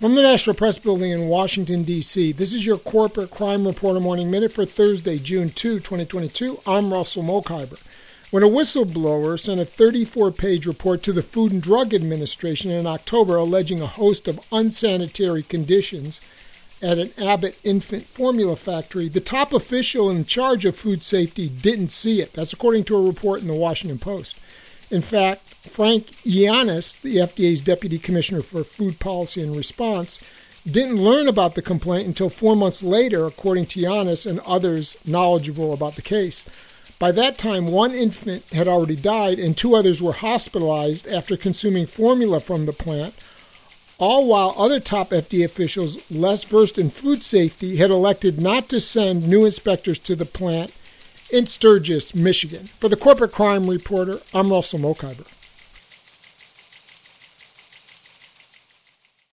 From the National Press Building in Washington, D.C., this is your Corporate Crime Reporter Morning Minute for Thursday, June 2, 2022. I'm Russell Mokhiber. When a whistleblower sent a 34 page report to the Food and Drug Administration in October alleging a host of unsanitary conditions at an Abbott infant formula factory, the top official in charge of food safety didn't see it. That's according to a report in the Washington Post. In fact, Frank Yiannas, the FDA's Deputy Commissioner for Food Policy and Response, didn't learn about the complaint until four months later, according to Yiannas and others knowledgeable about the case. By that time, one infant had already died and two others were hospitalized after consuming formula from the plant, all while other top FDA officials less versed in food safety had elected not to send new inspectors to the plant in Sturgis, Michigan. For the Corporate Crime Reporter, I'm Russell Mokhiber.